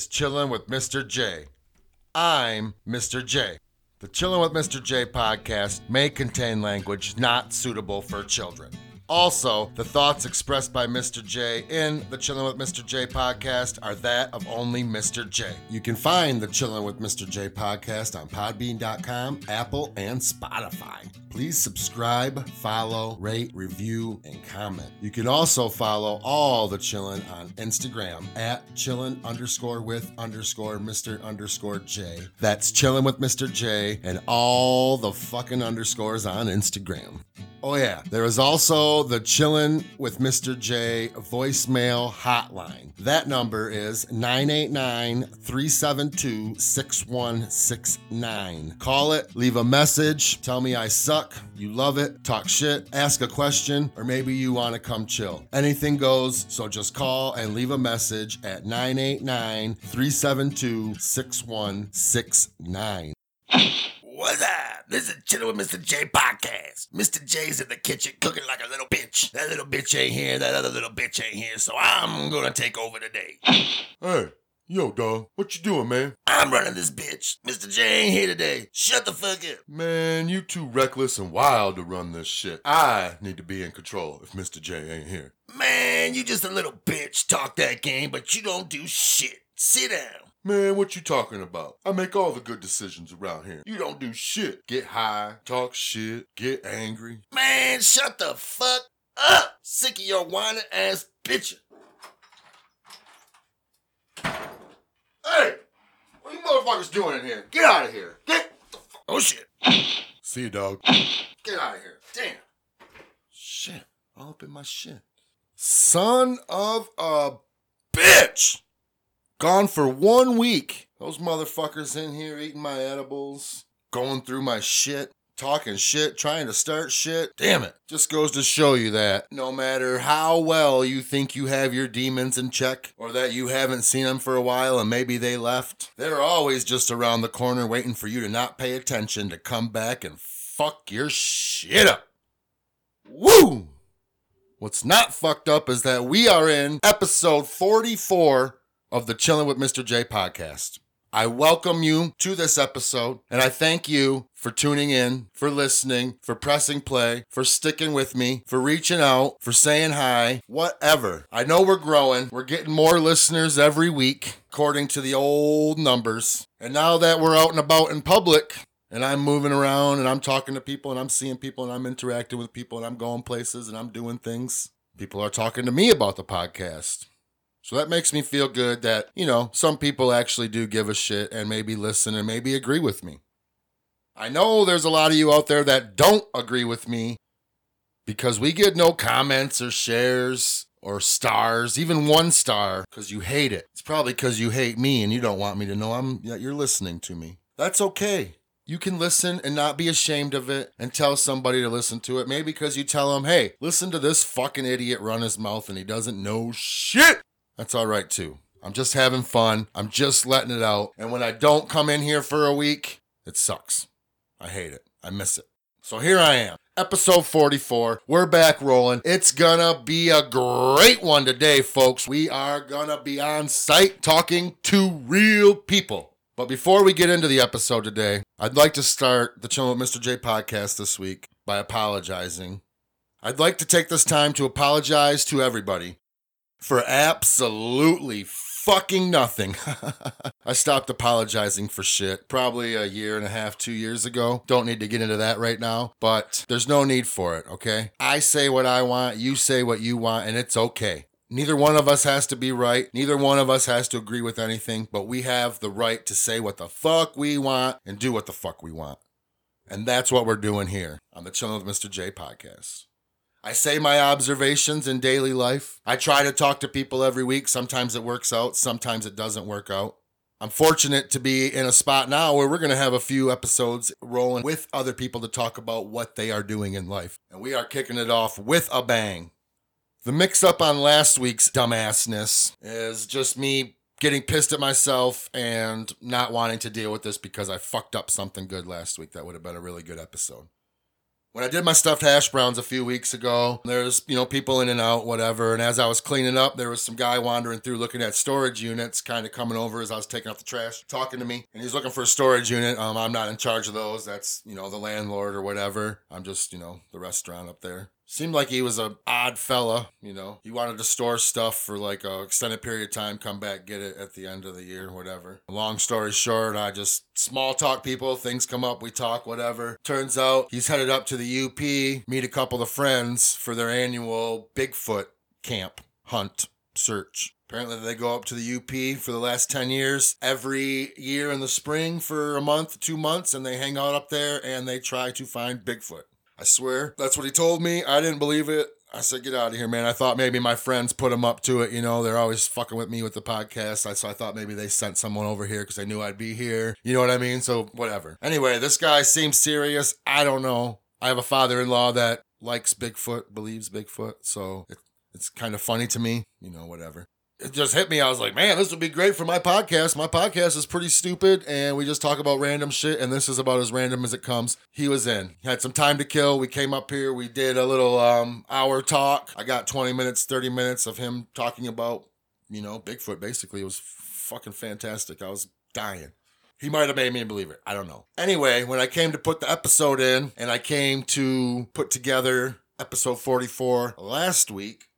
is Chillin' with Mr. J. I'm Mr. J. The Chillin' with Mr. J podcast may contain language not suitable for children. Also, the thoughts expressed by Mr. J in the Chilling with Mr. J podcast are that of only Mr. J. You can find the Chilling with Mr. J podcast on Podbean.com, Apple, and Spotify. Please subscribe, follow, rate, review, and comment. You can also follow all the Chillin' on Instagram at Chillin' underscore with underscore Mr. underscore J. That's Chillin' with Mr. J and all the fucking underscores on Instagram. Oh, yeah. There is also the Chillin' with Mr. J voicemail hotline. That number is 989 372 6169. Call it, leave a message, tell me I suck, you love it, talk shit, ask a question, or maybe you want to come chill. Anything goes, so just call and leave a message at 989 372 6169. What's up? This is Chillin' with Mr. J podcast. Mr. J's in the kitchen cooking like a little bitch. That little bitch ain't here, that other little bitch ain't here, so I'm gonna take over today. Hey, yo, dog, what you doing, man? I'm running this bitch. Mr. J ain't here today. Shut the fuck up. Man, you too reckless and wild to run this shit. I need to be in control if Mr. J ain't here. Man, you just a little bitch. Talk that game, but you don't do shit. Sit down. Man, what you talking about? I make all the good decisions around here. You don't do shit. Get high, talk shit, get angry. Man, shut the fuck up. Sick of your whining ass bitching. Hey, what you motherfuckers doing in here? Get out of here. Get the fuck. Oh shit. See you, dog. Get out of here. Damn. Shit, all up in my shit. Son of a bitch. Gone for one week. Those motherfuckers in here eating my edibles, going through my shit, talking shit, trying to start shit. Damn it. Just goes to show you that no matter how well you think you have your demons in check, or that you haven't seen them for a while and maybe they left, they're always just around the corner waiting for you to not pay attention to come back and fuck your shit up. Woo! What's not fucked up is that we are in episode 44 of the Chilling with Mr. J podcast. I welcome you to this episode and I thank you for tuning in, for listening, for pressing play, for sticking with me, for reaching out, for saying hi, whatever. I know we're growing. We're getting more listeners every week, according to the old numbers. And now that we're out and about in public, and I'm moving around and I'm talking to people and I'm seeing people and I'm interacting with people and I'm going places and I'm doing things. People are talking to me about the podcast. So that makes me feel good that, you know, some people actually do give a shit and maybe listen and maybe agree with me. I know there's a lot of you out there that don't agree with me because we get no comments or shares or stars, even one star, because you hate it. It's probably because you hate me and you don't want me to know I'm that you're listening to me. That's okay. You can listen and not be ashamed of it and tell somebody to listen to it. Maybe because you tell them, hey, listen to this fucking idiot run his mouth and he doesn't know shit. That's all right too. I'm just having fun. I'm just letting it out. And when I don't come in here for a week, it sucks. I hate it. I miss it. So here I am. Episode 44. We're back rolling. It's gonna be a great one today, folks. We are gonna be on site talking to real people. But before we get into the episode today, I'd like to start the Chillin' with Mr. J podcast this week by apologizing. I'd like to take this time to apologize to everybody for absolutely fucking nothing. I stopped apologizing for shit probably a year and a half, two years ago. Don't need to get into that right now, but there's no need for it, okay? I say what I want, you say what you want, and it's okay. Neither one of us has to be right. Neither one of us has to agree with anything, but we have the right to say what the fuck we want and do what the fuck we want. And that's what we're doing here on the Chillin' with Mr. J podcast. I say my observations in daily life. I try to talk to people every week. Sometimes it works out, sometimes it doesn't work out. I'm fortunate to be in a spot now where we're going to have a few episodes rolling with other people to talk about what they are doing in life. And we are kicking it off with a bang. The mix up on last week's dumbassness is just me getting pissed at myself and not wanting to deal with this because I fucked up something good last week. That would have been a really good episode. When I did my stuffed hash browns a few weeks ago, there's, you know, people in and out, whatever. And as I was cleaning up, there was some guy wandering through looking at storage units, kind of coming over as I was taking out the trash, talking to me. And he's looking for a storage unit. Um, I'm not in charge of those. That's, you know, the landlord or whatever. I'm just, you know, the restaurant up there. Seemed like he was an odd fella, you know. He wanted to store stuff for like a extended period of time, come back, get it at the end of the year, whatever. Long story short, I just small talk people, things come up, we talk, whatever. Turns out he's headed up to the UP, meet a couple of friends for their annual Bigfoot camp, hunt, search. Apparently, they go up to the UP for the last 10 years every year in the spring for a month, two months, and they hang out up there and they try to find Bigfoot. I swear. That's what he told me. I didn't believe it. I said, get out of here, man. I thought maybe my friends put him up to it. You know, they're always fucking with me with the podcast. I, so I thought maybe they sent someone over here because they knew I'd be here. You know what I mean? So whatever. Anyway, this guy seems serious. I don't know. I have a father in law that likes Bigfoot, believes Bigfoot. So it, it's kind of funny to me. You know, whatever it just hit me. I was like, man, this would be great for my podcast. My podcast is pretty stupid and we just talk about random shit. And this is about as random as it comes. He was in. He had some time to kill. We came up here. We did a little um, hour talk. I got 20 minutes, 30 minutes of him talking about, you know, Bigfoot basically. It was fucking fantastic. I was dying. He might have made me believe it. I don't know. Anyway, when I came to put the episode in and I came to put together episode 44 last week,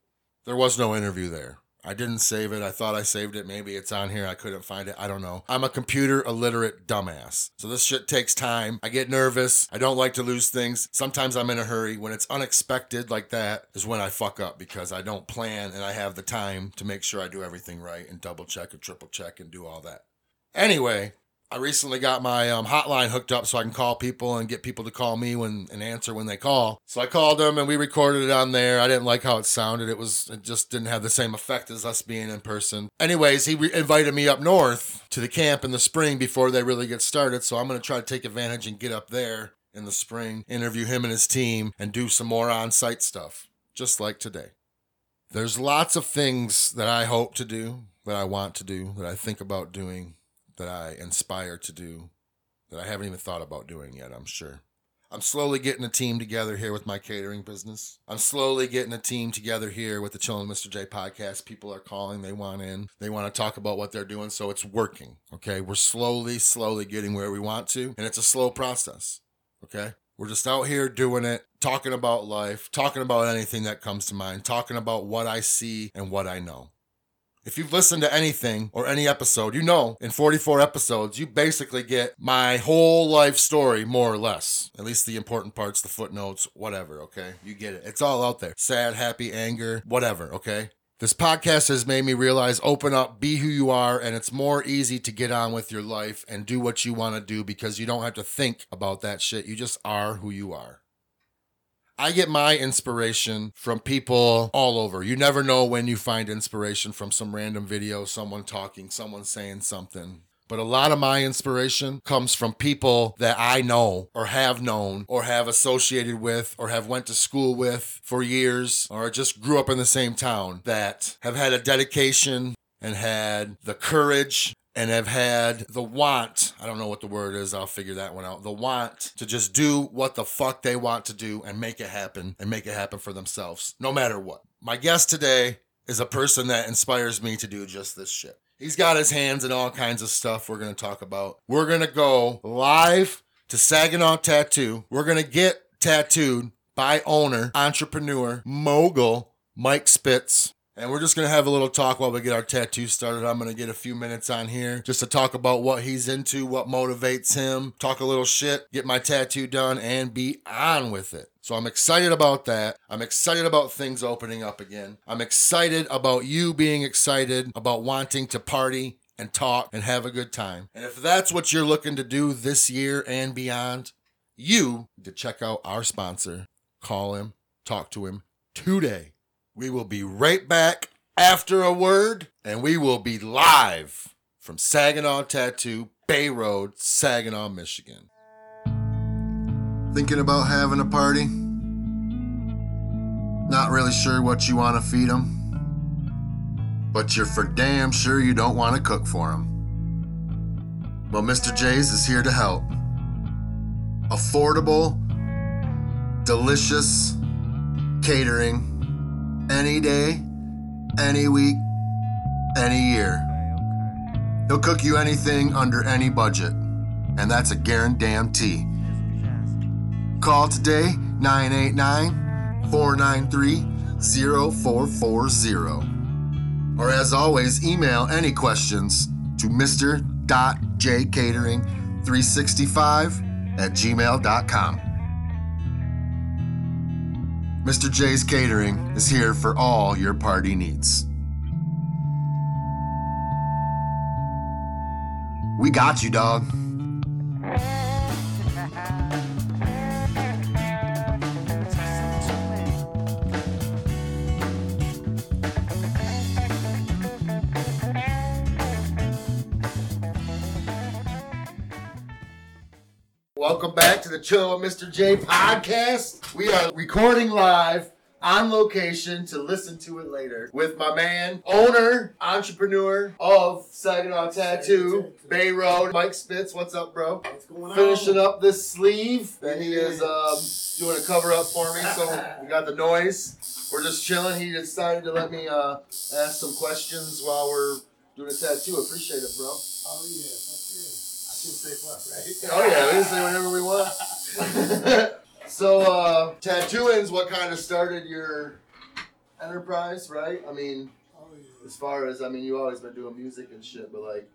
there was no interview there. I didn't save it. I thought I saved it. Maybe it's on here. I couldn't find it. I don't know. I'm a computer illiterate dumbass. So this shit takes time. I get nervous. I don't like to lose things. Sometimes I'm in a hurry. When it's unexpected like that is when I fuck up because I don't plan and I have the time to make sure I do everything right and double check and triple check and do all that. Anyway, I recently got my um, hotline hooked up so I can call people and get people to call me when and answer when they call. So I called them and we recorded it on there. I didn't like how it sounded. It was it just didn't have the same effect as us being in person. Anyways, he re- invited me up north to the camp in the spring before they really get started. So I'm gonna try to take advantage and get up there in the spring, interview him and his team, and do some more on-site stuff, just like today. There's lots of things that I hope to do, that I want to do, that I think about doing that I inspire to do that I haven't even thought about doing yet, I'm sure. I'm slowly getting a team together here with my catering business. I'm slowly getting a team together here with the Chillin' Mr. J podcast. People are calling, they want in, they want to talk about what they're doing, so it's working. Okay, we're slowly, slowly getting where we want to, and it's a slow process. Okay, we're just out here doing it, talking about life, talking about anything that comes to mind, talking about what I see and what I know. If you've listened to anything or any episode, you know in 44 episodes, you basically get my whole life story, more or less. At least the important parts, the footnotes, whatever, okay? You get it. It's all out there. Sad, happy, anger, whatever, okay? This podcast has made me realize open up, be who you are, and it's more easy to get on with your life and do what you want to do because you don't have to think about that shit. You just are who you are. I get my inspiration from people all over. You never know when you find inspiration from some random video, someone talking, someone saying something. But a lot of my inspiration comes from people that I know or have known or have associated with or have went to school with for years or just grew up in the same town that have had a dedication and had the courage and have had the want, I don't know what the word is, I'll figure that one out. The want to just do what the fuck they want to do and make it happen and make it happen for themselves, no matter what. My guest today is a person that inspires me to do just this shit. He's got his hands in all kinds of stuff we're going to talk about. We're going to go live to Saginaw Tattoo. We're going to get tattooed by owner, entrepreneur, mogul, Mike Spitz. And we're just going to have a little talk while we get our tattoo started. I'm going to get a few minutes on here just to talk about what he's into, what motivates him, talk a little shit, get my tattoo done, and be on with it. So I'm excited about that. I'm excited about things opening up again. I'm excited about you being excited about wanting to party and talk and have a good time. And if that's what you're looking to do this year and beyond, you need to check out our sponsor, call him, talk to him, today. We will be right back after a word, and we will be live from Saginaw Tattoo, Bay Road, Saginaw, Michigan. Thinking about having a party? Not really sure what you want to feed them? But you're for damn sure you don't want to cook for them. Well, Mr. J's is here to help. Affordable, delicious catering any day, any week, any year. He'll cook you anything under any budget, and that's a guarantee. Call today 989 493 0440. Or as always, email any questions to mr.jcatering365 at gmail.com. Mr. J's Catering is here for all your party needs. We got you, dog. Welcome back to the Chill with Mr. J podcast. We are recording live on location to listen to it later with my man, owner, entrepreneur of Saginaw Tattoo, Bay Road, Mike Spitz. What's up, bro? What's going on? Finishing up this sleeve that he is um, doing a cover up for me. So we got the noise. We're just chilling. He decided to let me uh, ask some questions while we're doing a tattoo. Appreciate it, bro. Oh yeah, fuck yeah. I should say fuck, right? Oh yeah, we can say whatever we want. so uh tattooing's what kind of started your enterprise, right? I mean, Oh yeah. as far as I mean you always been doing music and shit, but like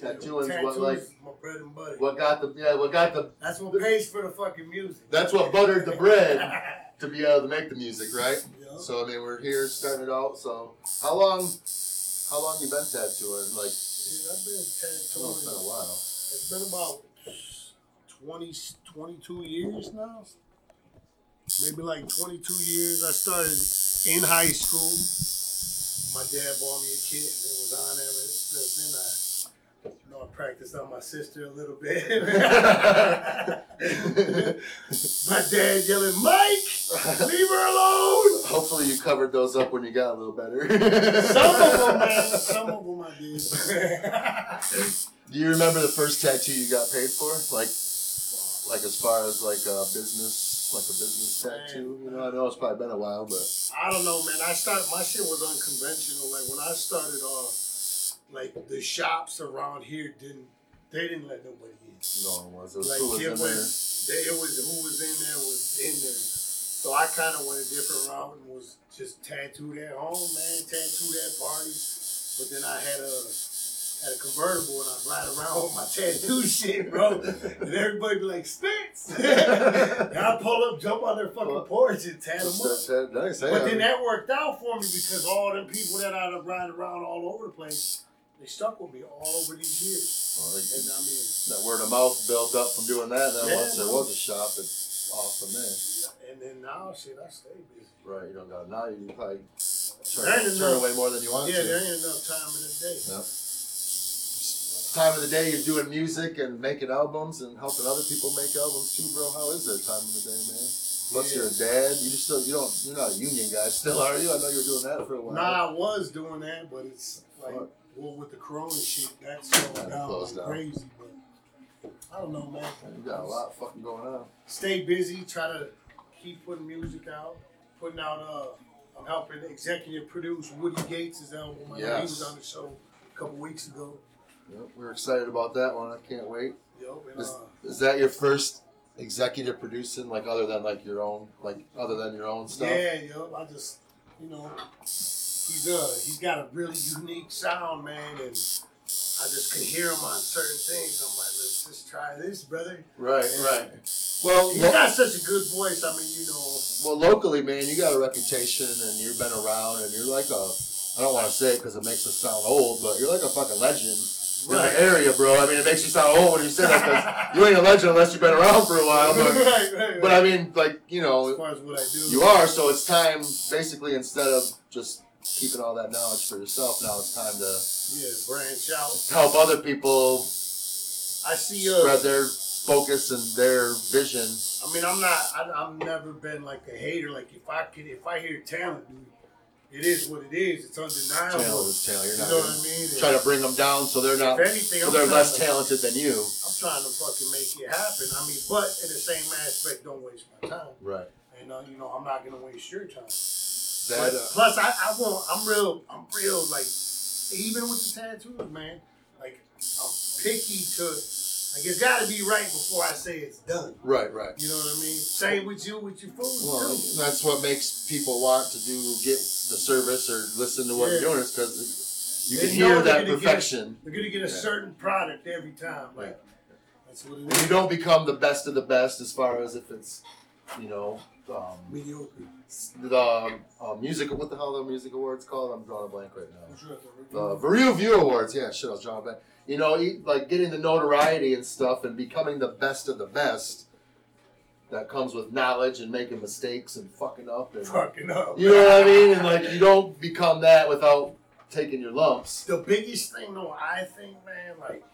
tattooing's what like my bread and butter. what got the yeah, what got the That's what pays for the fucking music. that's what buttered the bread to be able to make the music, right? Yeah. So I mean we're here starting it out, so how long how long you been tattooing? Like Yeah, I've been oh, it's been a while. It's been about 20, 22 years now. Maybe like 22 years. I started in high school. My dad bought me a kit and it was on ever since then. I, you know, I practiced on my sister a little bit. my dad yelling, Mike, leave her alone. Hopefully you covered those up when you got a little better. Some of them, man. Some of them I did. Do you remember the first tattoo you got paid for? Like, like as far as like a business, like a business tattoo. You know, I know it's probably been a while, but I don't know, man. I started. My shit was unconventional. Like when I started off, like the shops around here didn't. They didn't let nobody in. no. It was Like who was it was, they, it was who was in there was in there. So I kind of went a different route and was just tattooed at home, man. Tattooed at parties, but then I had a had a convertible and I'd ride around with my tattoo shit, bro. And everybody be like, Spitz! and I pull up, jump on their fucking porch and tat them up. Nice, But then that worked out for me because all them people that I'd ride around all over the place, they stuck with me all over these years. Well, And I mean, that word of mouth built up from doing that. Then Yeah, once there was a shop, it's off from there. and then now, shit, I stay busy. Right. You don't got now. You probably turn, turn enough- away more than you want Yeah, to. Yeah, there ain't enough time in the day. Yep. Time of the day you're doing music and making albums and helping other people make albums too, bro. How is there time of the day, man? Plus Yeah. you're a dad. You just still you don't you're not a union guy still, are you? I know you were doing that for a while. Nah, I was doing that, but it's like, well, with the corona shit, that's slowed down like down. crazy. But I don't know, man. You got a lot fucking going on. Stay busy, try to keep putting music out, putting out, uh, I'm helping executive produce Woody Gates' is album. I know he was on the show a couple weeks ago. Yep, we're excited about that one. I can't wait. And, Is, uh, is that your first executive producing, like other than like your own, like other than your own stuff? Yeah, yo, I just, you know, he's uh, he's got a really unique sound, man, and I just can hear him on certain things. I'm like, let's just try this, brother. Right, right. Well, He's lo- got such a good voice. I mean, you know, well, locally, man, you got a reputation, and you've been around, and you're like a. I don't want to say it because it makes us sound old, but you're like a fucking legend in Right. the area, bro. I mean, it makes you sound old when you say that because you ain't a legend unless you've been around for a while. But, right, right, but I mean, like, you as know, far as what I do, you are, so it's time, basically, instead of just keeping all that knowledge for yourself, now it's time to yeah, branch out. help other people I see. Uh, spread their focus and their vision. I mean, I'm not. I, I've never been like a hater. Like if I could, if I hear talent, dude, it is what it is. It's undeniable. Talent is talent. You're You know what I mean? try to bring them down so they're not, If anything, so they're less to- talented than you. I'm trying to fucking make it happen. I mean, but in the same aspect, don't waste my time. Right. And uh, you know, I'm not gonna waste your time. That, uh, Plus, I, I want. I'm real. I'm real. Like even with the tattoos, man. Like I'm picky to. Like it's got to be right before I say it's done. right, right. You know what I mean? Same with you with your food Well, too. that's what makes people want to do get the service or listen to what Yeah. you're doing is because you They can hear that gonna get- perfection. They're gonna get a Yeah. certain product every time. Like that's what it And you don't become the best of the best as far as if it's, you know, um, Mediocre. the uh, music. What the hell are the music awards called? I'm drawing a blank right now. I'm sure it's a The View Awards. Yeah, shit, I was drawing a blank. You know, like getting the notoriety and stuff and becoming the best of the best. That comes with knowledge and making mistakes and fucking up and fucking up. You know what I mean? And like you don't become that without taking your lumps. The biggest thing, though, I think, man, like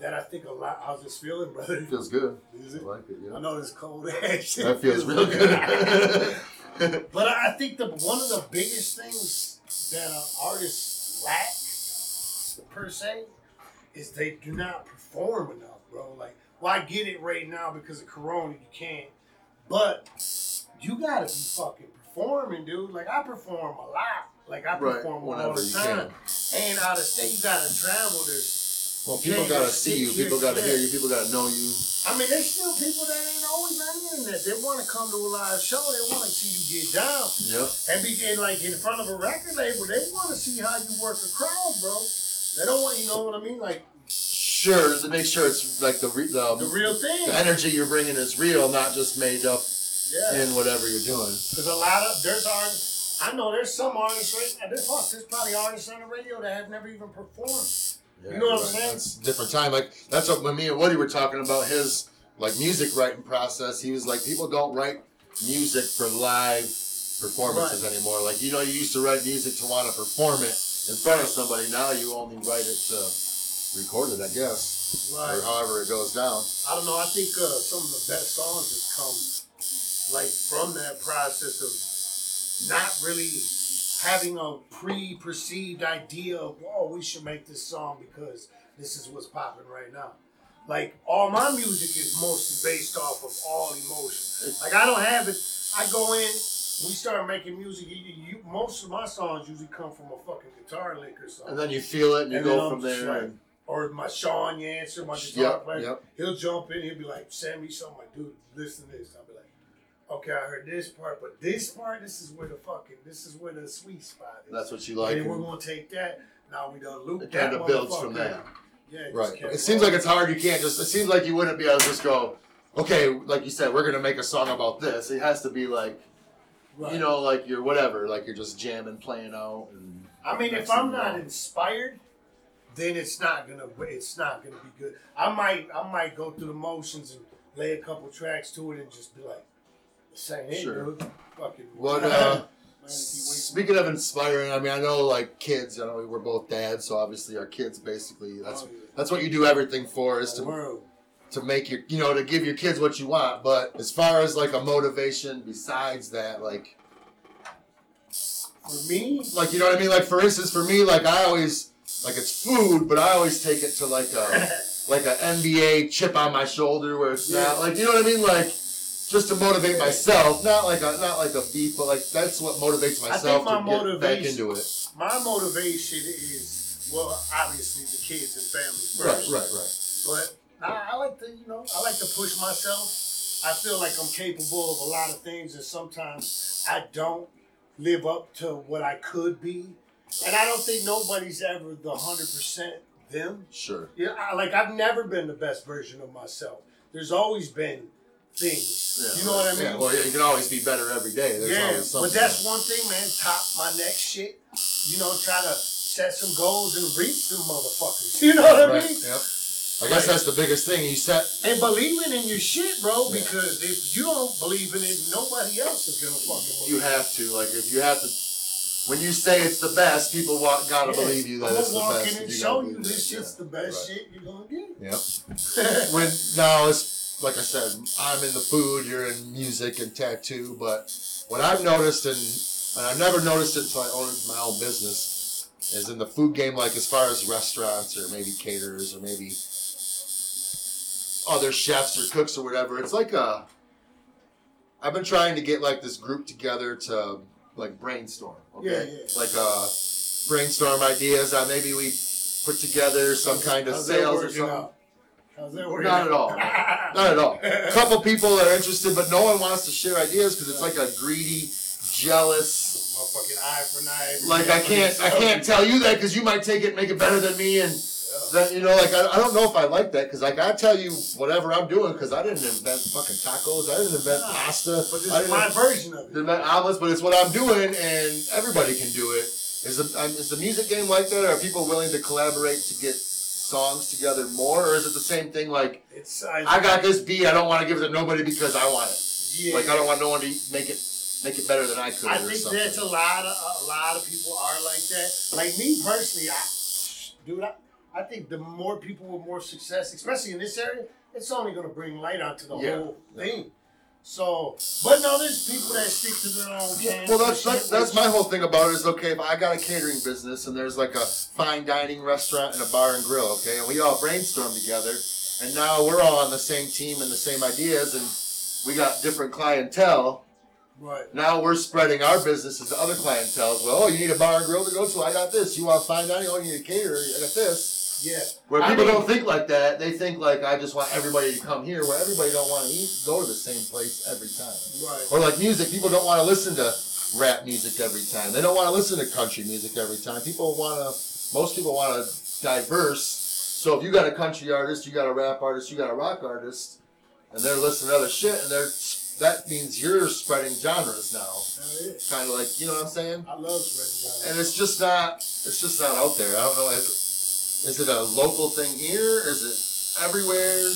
that. I think a lot. How's this feeling, brother? It feels good. Is I like it, I know it's cold ass shit. That feels real good. But I think the one of the biggest things that an artist lack, per se, is they do not perform enough, bro. Like, well, I get it right now because of Corona, you can't. But you gotta be fucking performing, dude. Like I perform a lot. Like I Right, perform all whenever the you time. And out of state, you gotta travel. There's, well, people Yeah, gotta see you. People gotta hear you. People gotta know you. I mean, there's still people that ain't always on the internet. They want to come to a live show. They want to see you get down. Yep. And be in like in front of a record label, they want to see how you work a crowd, bro. They don't want, you know what I mean? Like Sure, to make sure it's like the re- the, the real thing. the energy you're bringing is real, not just made up Yeah. in whatever you're doing. Because a lot of there's artists. I know there's some artists right now. There's, fuck, there's probably artists on the radio that have never even performed. Yeah, You know what I'm saying? That's a different time. Like that's what when me and Woody were talking about his like music writing process. He was like, people don't write music for live performances Right. anymore. Like you know, you used to write music to want to perform it in front of somebody. Now you only write it to record it, I guess, or however it goes down. I don't know. I think uh, some of the best songs have come like from that process of not really having a pre-perceived idea of oh we should make this song because this is what's popping right now. Like all my music is mostly based off of all emotion. Like I don't have it. I go in. We start making music. You, you, most of my songs usually come from a fucking guitar lick or something. And then you feel it, and you And go from there. like- and, or my Sean Yancer, my guitar Yep, player, yep. he'll jump in, he'll be like, send me something, like, dude, listen to this. I'll be like, okay, I heard this part, but this part, this is where the fucking, this is where the sweet spot is. that's what you like. and then we're gonna take that. Now we done loop it that kind of builds from there. Yeah, Right. It seems like it's hard. You can't just. It seems like you wouldn't be able to just go. Okay, like you said, we're gonna make a song about this. It has to be like, Right. you know, like you're whatever, like you're just jamming, playing out. And I mean, if I'm not inspired, then it's not gonna, it's not gonna be good. I might, I might go through the motions and lay a couple tracks to it and just be like, this ain't it, Sure. dude. Fucking. What, uh. Speaking of inspiring, I mean, I know like kids. I know we're both dads, so obviously our kids basically that's Oh, yeah. that's what you do everything for is to world. To make your you know to give your kids what you want. But as far as like a motivation besides that, like For me, like you know what I mean. Like for instance, for me, like I always like it's food, but I always take it to like a like a NBA chip on my shoulder where it's not like you know what I mean, like just to motivate myself, not like a not like a beat, but like that's what motivates I myself think my to get back motivation- into it. my motivation is well, obviously the kids and family first, Right, right, right. But I, I like to, you know, I like to push myself. I feel like I'm capable of a lot of things, and sometimes I don't live up to what I could be. And I don't think nobody's ever the hundred percent them. Sure. Yeah, I, like I've never been the best version of myself. There's always been things. Yeah, you know what I mean? Yeah, well, you can always be better every day. There's yeah, always something. but that's one thing, man. Top my next shit. You know, try to set some goals and reach them motherfuckers. You know what I mean? Yep. I guess that's the biggest thing. You set. And believing in your shit, bro, because if you don't believe in it, nobody else is gonna fucking believe You have to like if you have to. When you say it's the best, people want, gotta Yeah. believe you that I'm it's the gonna walk best. in and show you believe this it. shit's Yeah. the best shit you're gonna get. Yep. when now it's like I said, I'm in the food, you're in music and tattoo, but what I've noticed and and I've never noticed it until I owned my own business is in the food game, like as far as restaurants or maybe caterers or maybe other chefs or cooks or whatever. It's like a I've been trying to get like this group together to like brainstorm. Okay, Yeah, yeah. like uh brainstorm ideas that maybe we put together some kind of How's sales or something. out? How's that working Not at all. Not at all. A couple people are interested, but no one wants to share ideas because it's like a greedy, jealous. Motherfucking eye for an eye. Like I can't, I can't tell you that because you might take it, and make it better than me, and then you know, like I, I don't know if I like that because like I tell you whatever I'm doing because I didn't invent fucking tacos, I didn't invent pasta, But this I is didn't my version of it. invent omelets, but it's what I'm doing, and everybody can do it. Is the um, is the music game like that? Or are people willing to collaborate to get songs together more, or is it the same thing like? It's I got this beat. I don't want to give it to nobody because I want it. Yeah. Like I don't want no one to make it make it better than I could. I or think something. that's a lot of a lot of people are like that. Like me personally, I dude, I, I think the more people with more success, especially in this area, it's only gonna bring light onto the Yeah. whole thing. So, but no, there's people that stick to their own camp. Well, that's that's, that's my whole thing about it. Is okay if I got a catering business and there's like a fine dining restaurant and a bar and grill, okay, and we all brainstorm together, and now we're all on the same team and the same ideas, and we got different clientele. Right. Now we're spreading our businesses to other clientele. Well, oh, you need a bar and grill to go to? I got this. You want fine dining? Oh, you need a caterer? I got this. Yeah. Where I people mean- don't think like that. They think like I just want everybody to come here. Where everybody don't want to eat, go to the same place every time. Right. Or like music, people don't want to listen to rap music every time. They don't want to listen to country music every time. People want to. Most people want to diverse. So if you got a country artist, you got a rap artist, you got a rock artist, and they're listening to other shit, and they're that means you're spreading genres now. Kind of like you know what I'm saying. I love spreading genres. And it's just not. It's just not out there. I don't know. If, is it a local thing here? Is it everywhere?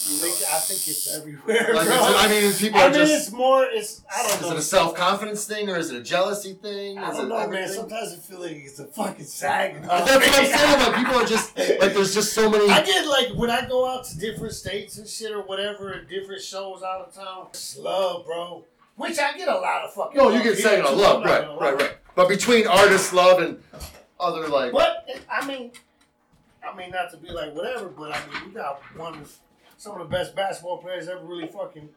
I think I think it's everywhere, Like, bro. it's, I mean, people I are mean, just. it's more. It's I don't Is know. it a self confidence thing or is it a jealousy thing? I Is don't it know, man. Sometimes I feel like it's a fucking sag. That's what I'm saying. Like people are just like there's just so many. I get like when I go out to different states and shit or whatever, and different shows out of town. It's love, bro. Which I get a lot of fucking. No, you get too, love, right, right, right. But between artist love and other like, But I mean, I mean not to be like whatever, but I mean we got one of some of the best basketball players ever really fucking.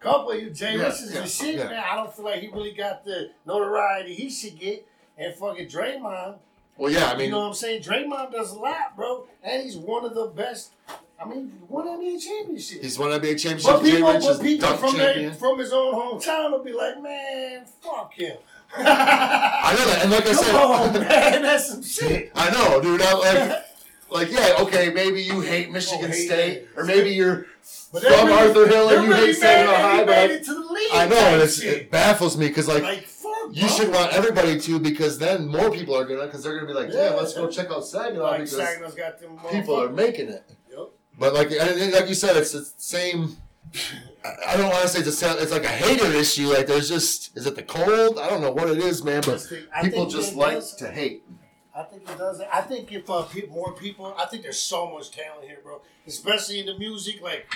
Couple of you, Jay, Yeah, this is yeah, the shit, yeah. man. I don't feel like he really got the notoriety he should get. And fucking Draymond, well, yeah, I mean, you know what I'm saying? Draymond does a lot, bro, and he's one of the best. I mean, one NBA championship. he's won NBA championship. But Jay people, Rich but is people from champion. that, from his own hometown will be like, man, fuck him. I know that, and like I said, man, that's some shit. I know, dude. I'm like, like, yeah, okay, maybe you hate Michigan oh, hate State, that. or maybe you're But from really- Arthur Hill and you really hate Saginaw mad that he High, but I, it to the league I know, and it's, it baffles me because like, like you should want everybody to because then more people are gonna because they're gonna be like, damn, Yeah. let's go check out Saginaw like because Saginaw's got them people are making it. Yep. But like, like you said, it's the same. I- don't want to say it's a it's like a hater issue. Like there's just is it the cold? I don't know what it is, man. But I people just like does. to hate. I think it does. I think if uh, pe- more people, I think there's so much talent here, bro. Especially in the music, like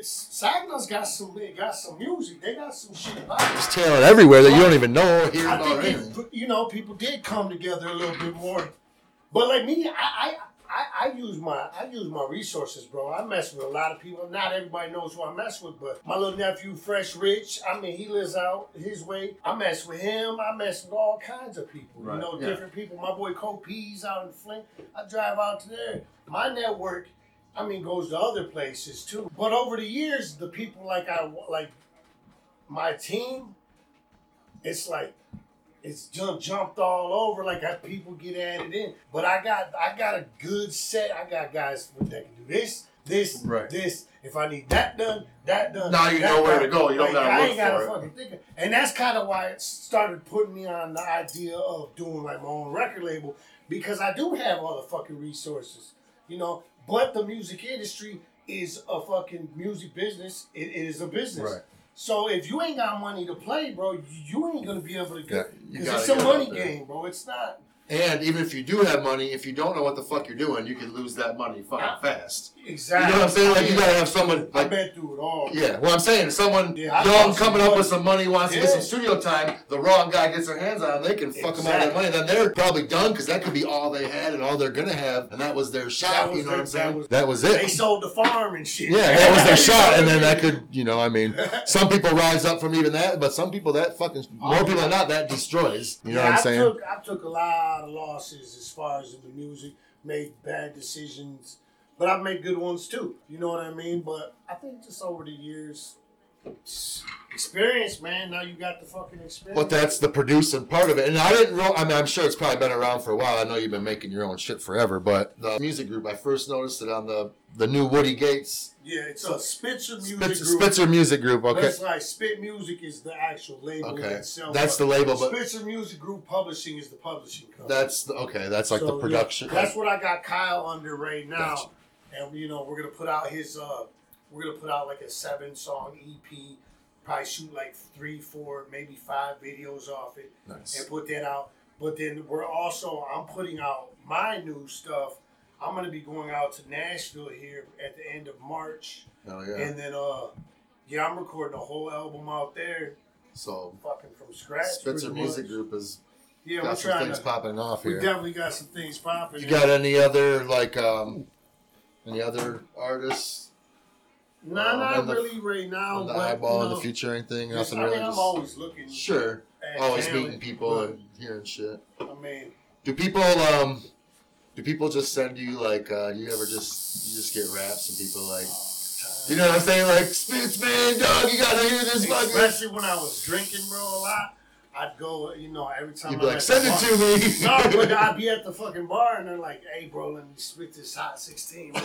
Saginaw's got some, they got some music. They got some shit about it. There's talent everywhere that you don't even know hear I about think it, you know people did come together a little bit more, but like me, I, I I I use my I use my resources, bro. I mess with a lot of people. Not everybody knows who I mess with, but my little nephew, Fresh Rich. I mean, he lives out his way. I mess with him. I mess with all kinds of people. Right, You know, yeah. different people. My boy Cope's out in Flint. I drive out to there. My network. I mean, goes to other places too. But over the years, the people like I like my team, it's like it's jump, jumped all over. Like I, people get added in, but I got I got a good set. I got guys that can do this, this, Right. this. If I need that done, that done. Now you know where done. to go. You don't gotta I look ain't gotta for it. fucking think. Of, and that's kind of why it started putting me on the idea of doing like my own record label because I do have all the fucking resources, you know. But the music industry is a fucking music business. It, it is a business. Right. So if you ain't got money to play, bro, you ain't gonna be able to get. gotta it's a money game, bro. It's not. And even if you do have money, if you don't know what the fuck you're doing, you can lose that money fucking fast. Exactly. You know what I'm saying? Like you gotta have someone I've like been through it all. yeah. Well, I'm saying someone Yeah, I young lost some coming up money. with some money wants to get some studio time. The wrong guy gets their hands on them, they can fuck them out of that money. Then they're probably done because that could be all they had and all they're gonna have, and that was their shot. Was you know their- what I'm saying? that was- that was They sold the farm and shit. Yeah, that was their shot, and then that could, you know, I mean, some people rise up from even that, but some people that fucking more oh, people than not that destroys. You know Yeah, what I'm I saying? Took, I took a lot of losses as far as the music, made bad decisions, but I've made good ones too. You know what I mean? But I think just over the years, experience, man. Now you got the fucking experience. But that's the producing part of it. And I didn't know, I mean, I'm sure it's probably been around for a while. I know you've been making your own shit forever, but the music group, I first noticed it on the, the new Woody Gates yeah, it's a Spitzer music Spitzer, group. Spitzer Music Group. Okay. it's like Spit Music is the actual label Okay. itself. That's the label, but Spitzer Music Group Publishing is the publishing company. that's the, okay. That's like So, the yeah, production. that's what I got Kyle under right now, Gotcha. and you know we're gonna put out his. uh We're gonna put out like a seven song EP. Probably shoot like three, four, maybe five videos off it, nice. and put that out. But then we're also I'm putting out my new stuff. I'm gonna be going out to Nashville here at the end of March, Oh, yeah. and then uh yeah, I'm recording a whole album out there, So, fucking from scratch. Spitzer Music much. Group is Yeah, we're got some trying things to. popping off here. We definitely got some things popping. You got any other, like, um, any other artists Um, not the- really right now. the but, eyeball you in the future anything? Nothing I mean, really. I'm just- always looking. Sure. Always talent, meeting people but, and hearing shit. I mean, Do people um do people just send you like uh you ever just you just get raps and people like you know what I'm saying like Spitz man dog you gotta hear this fucking especially when I was drinking, bro, a lot. I'd go, you know, every time you'd I'm like send it to me No, but I'd be at the fucking bar and they're like, "Hey, bro, let me spit this hot 16.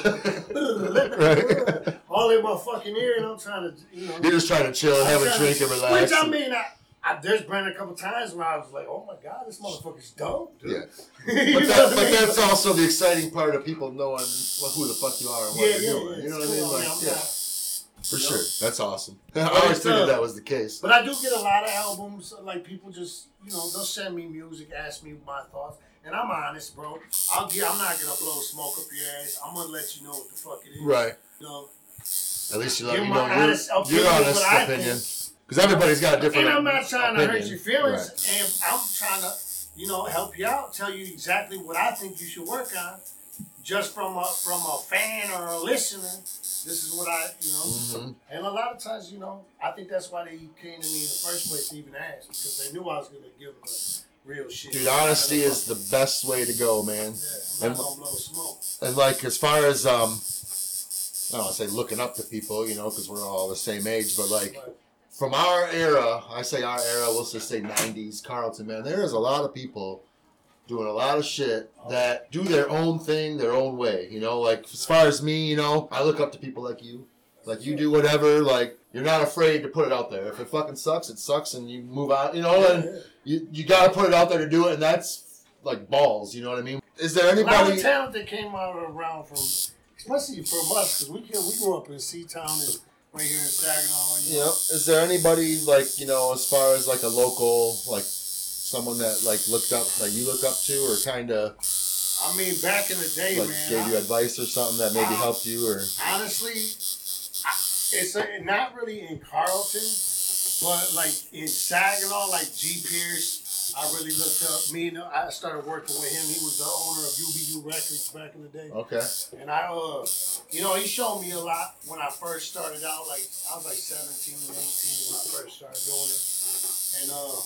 Right. All in my fucking ear, and I'm trying to, you know. you're just trying to chill have a drink to- and relax Which I mean, I, I, there's been a couple times where I was like, "Oh my god, this motherfucker's dope, dude." yeah but, that, I but mean? that's also the exciting part of people knowing who the fuck you are and what yeah, you're yeah, doing yeah. you know what I mean cool. like I'm yeah not- for sure that's awesome I always figured uh, that was the case But I do get a lot of albums. Like people just, you know, they'll send me music, ask me my thoughts, and I'm honest, bro. I'll get. I'm not gonna blow smoke up your ass. I'm gonna let you know what the fuck it is. right You know, at least you let me know your, honest your opinion, honest what I opinion because everybody's got a different and I'm not trying to hurt your feelings, Right. and I'm trying to, you know, help you out, tell you exactly what I think you should work on, just from a from a fan or a listener. This is what I, you know. Mhm. And a lot of times, you know, I think that's why they came to me in the first place to even ask because they knew I was gonna give them the real shit. Dude, honesty is the best way to go, man. Yeah, I'm not gonna blow smoke. And like, as far as um, I don't want to say looking up to people, you know, because we're all the same age, but like But from our era, I say our era, we'll just say '90s, Carlton, man. There is a lot of people doing a lot of shit that do their own thing, their own way. You know, like as far as me, you know, I look up to people like you. Like you do whatever, like you're not afraid to put it out there. If it fucking sucks, it sucks, and you move on. You know, and you you gotta put it out there to do it, and that's like balls. You know what I mean? Is there a lot of anybody? talent that came out around from, especially from us, because we can, we grew up in C-Town and right here in Saginaw. You know, know, is there anybody like you know, as far as like a local, like someone that like looked up, like you look up to, or kind of I mean, back in the day, like man. gave I- you advice or something that maybe I- helped you, or honestly, I, it's a, not really in Carlton, but like in Saginaw, like G Pierce. I really looked up. Me and I started working with him. He was the owner of UBU Records back in the day. okay, And I, uh, you know, he showed me a lot when I first started out. Like, I was like 17, 18 when I first started doing it. And, uh,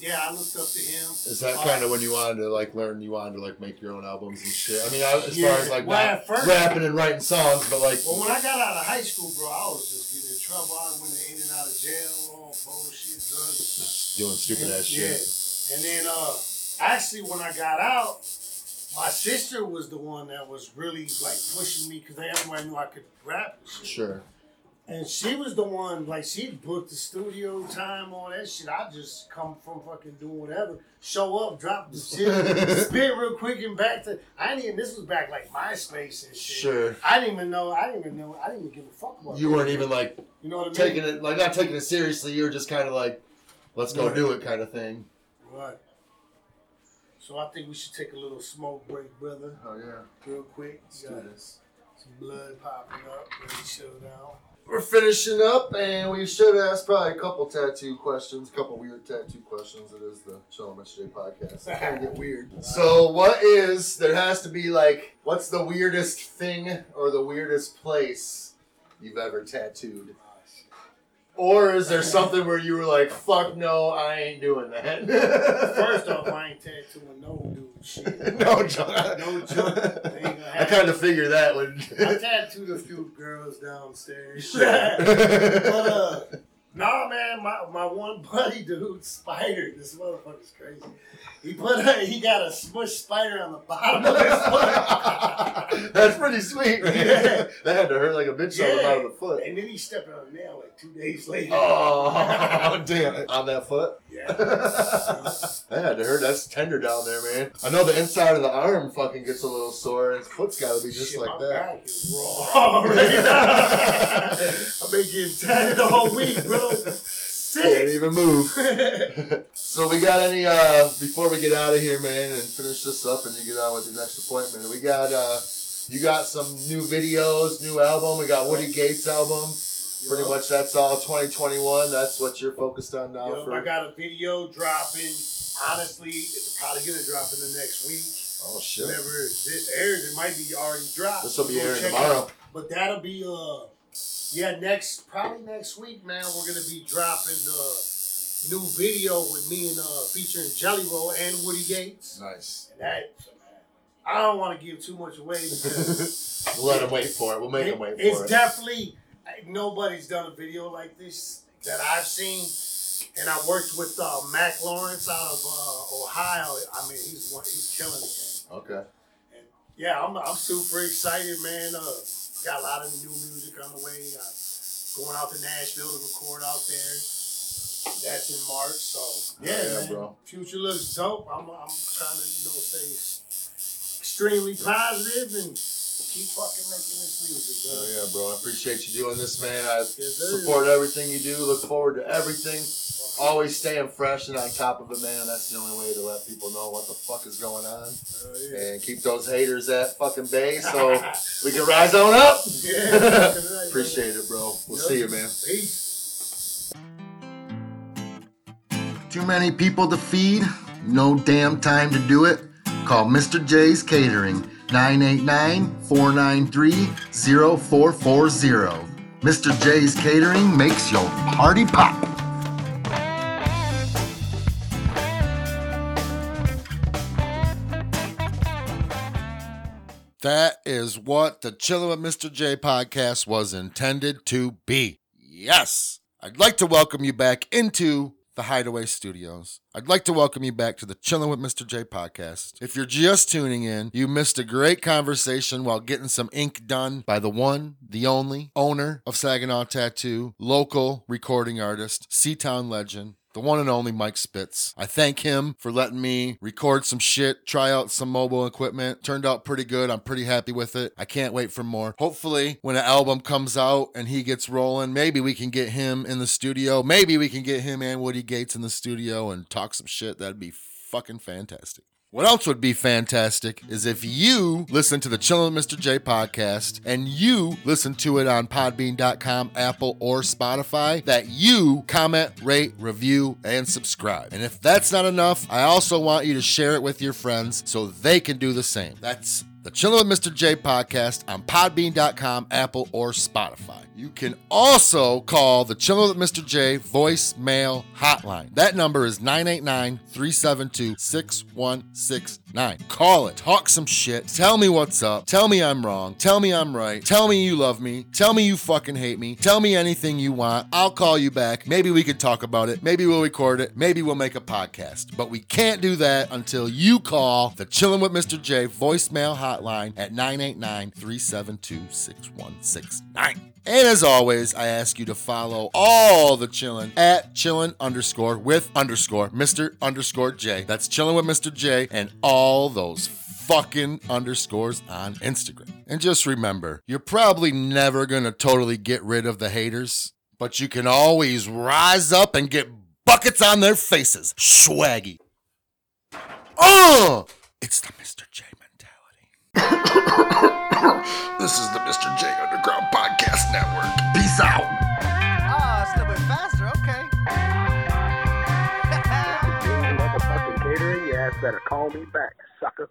yeah, I looked up to him. is that Uh, kind of when you wanted to like learn? You wanted to like make your own albums and shit. I mean, I, as Yeah, far as like well, first- rapping and writing songs, but like Well, when I got out of high school, bro, I was just getting in trouble. I went in and out of jail, all bullshit, drugs. doing stupid And- ass shit. Yeah. And then, uh, actually, when I got out, my sister was the one that was really like pushing me because everybody knew I could rap shit. Sure. And she was the one, like, she booked the studio time on that shit. I just come from fucking doing whatever. Show up, drop the shit, spit real quick and back to. I didn't even, this was back like MySpace and shit. Sure. I didn't even know, I didn't even know, I didn't even give a fuck about You that. weren't even like You know what I mean? taking it, like not taking it seriously. You were just kind of like, let's go Right. do it kind of thing. Right. So I think we should take a little smoke break, brother, Oh yeah. real quick. Let's do got this. some blood popping up, ready to shut down. We're finishing up, and we should ask probably a couple tattoo questions, a couple weird tattoo questions. It is the Chill Mitch J podcast. It's gonna get weird. So, what is there has to be like? What's the weirdest thing or the weirdest place you've ever tattooed? Or is there something where you were like, "Fuck no, I ain't doing that." First off, I ain't tattooing no dude shit. no joke. No joke. They I kind of figured that would. I tattooed a few girls downstairs. Sure. but uh, nah, man, my, my one buddy dude, Spider, this motherfucker's crazy. He put a, he got a smush spider on the bottom of his foot. That's pretty sweet, man. Yeah. That had to hurt like a bitch on the bottom of the foot. And then he stepped on a nail like two days later. Oh, damn it. On that foot? Yeah. that had to hurt. That's tender down there, man. I know the inside of the arm fucking gets a little sore, and his foot's got to be just Shit, like my that. back is raw right. I've been getting tatted the whole week, bro. Can't even move. so we got any uh before we get out of here, man, and finish this up, and you get on with your next appointment. We got uh you got some new videos, new album. We got Woody Gates album. Pretty much that's all 2021. That's what you're focused on now. Yup, for I got a video dropping. Honestly, it's probably gonna drop in the next week. oh shit. Whenever this airs, it might be already dropped. This will be airing tomorrow. out. But that'll be uh, yeah, next probably next week, man. We're gonna be dropping the new video with me and uh featuring Jelly Roll and Woody Gates. Nice. And that, I don't want to give too much away because We'll let him wait for it. We'll make it- him wait for it's it. It's definitely nobody's done a video like this that I've seen. And I worked with uh, Mac Lawrence out of uh, Ohio. I mean, he's one, he's killing the game. okay. And yeah, I'm, I'm super excited, man. Uh, got a lot of new music on the way. Uh, going out to Nashville to record out there. That's in March. So yeah, Oh, bro. Future looks dope. I'm, I'm trying to you know stay extremely positive and keep fucking making this music, bro. Oh yeah, bro. I appreciate you doing this, man. I Yes, support everything you do. Look forward to everything. Always staying fresh and on top of it, man. That's the only way to let people know what the fuck is going on. Oh, yeah. And keep those haters at fucking bay so we can rise on up. Yeah, Appreciate it, bro. We'll brother. see you, man. Peace. Too many people to feed? No damn time to do it? Call Mr. J's Catering 989 493 0440. Mr. J's Catering makes your party pop. That is what the Chillin' with Mr. J podcast was intended to be. Yes. I'd like to welcome you back into the Hideaway Studios. I'd like to welcome you back to the Chillin' with Mr. J podcast. If you're just tuning in, you missed a great conversation while getting some ink done by the one, the only owner of Saginaw Tattoo, local recording artist, C-Town legend, the one and only Mike Spitz. I thank him for letting me record some shit, try out some mobile equipment. Turned out pretty good. I'm pretty happy with it. I can't wait for more. Hopefully, when an album comes out and he gets rolling, maybe we can get him in the studio. Maybe we can get him and Woody Gates in the studio and talk some shit. That'd be fucking fantastic. What else would be fantastic is if you listen to the Chillin' Mr. J podcast and you listen to it on podbean.com, Apple, or Spotify, that you comment, rate, review, and subscribe. And if that's not enough, I also want you to share it with your friends so they can do the same. That's the Chillin' with Mr. J podcast on podbean.com, Apple, or Spotify. You can also call the Chillin' with Mr. J voicemail hotline. That number is 989 372 6169. Call it. Talk some shit. Tell me what's up. Tell me I'm wrong. Tell me I'm right. Tell me you love me. Tell me you fucking hate me. Tell me anything you want. I'll call you back. Maybe we could talk about it. Maybe we'll record it. Maybe we'll make a podcast. But we can't do that until you call the Chillin' with Mr. J voicemail hotline at 989 372 6169. And as always, I ask you to follow all the chillin' at chillin' underscore with underscore Mr. underscore J. That's chillin' with Mr. J and all those fucking underscores on Instagram. And just remember, you're probably never gonna totally get rid of the haters, but you can always rise up and get buckets on their faces. Swaggy. Oh! It's the Mr. J. This is the Mr. J Underground Podcast Network. Peace out. Ah, it's a little bit faster. Okay. motherfucking catering, your ass better call me back, sucker.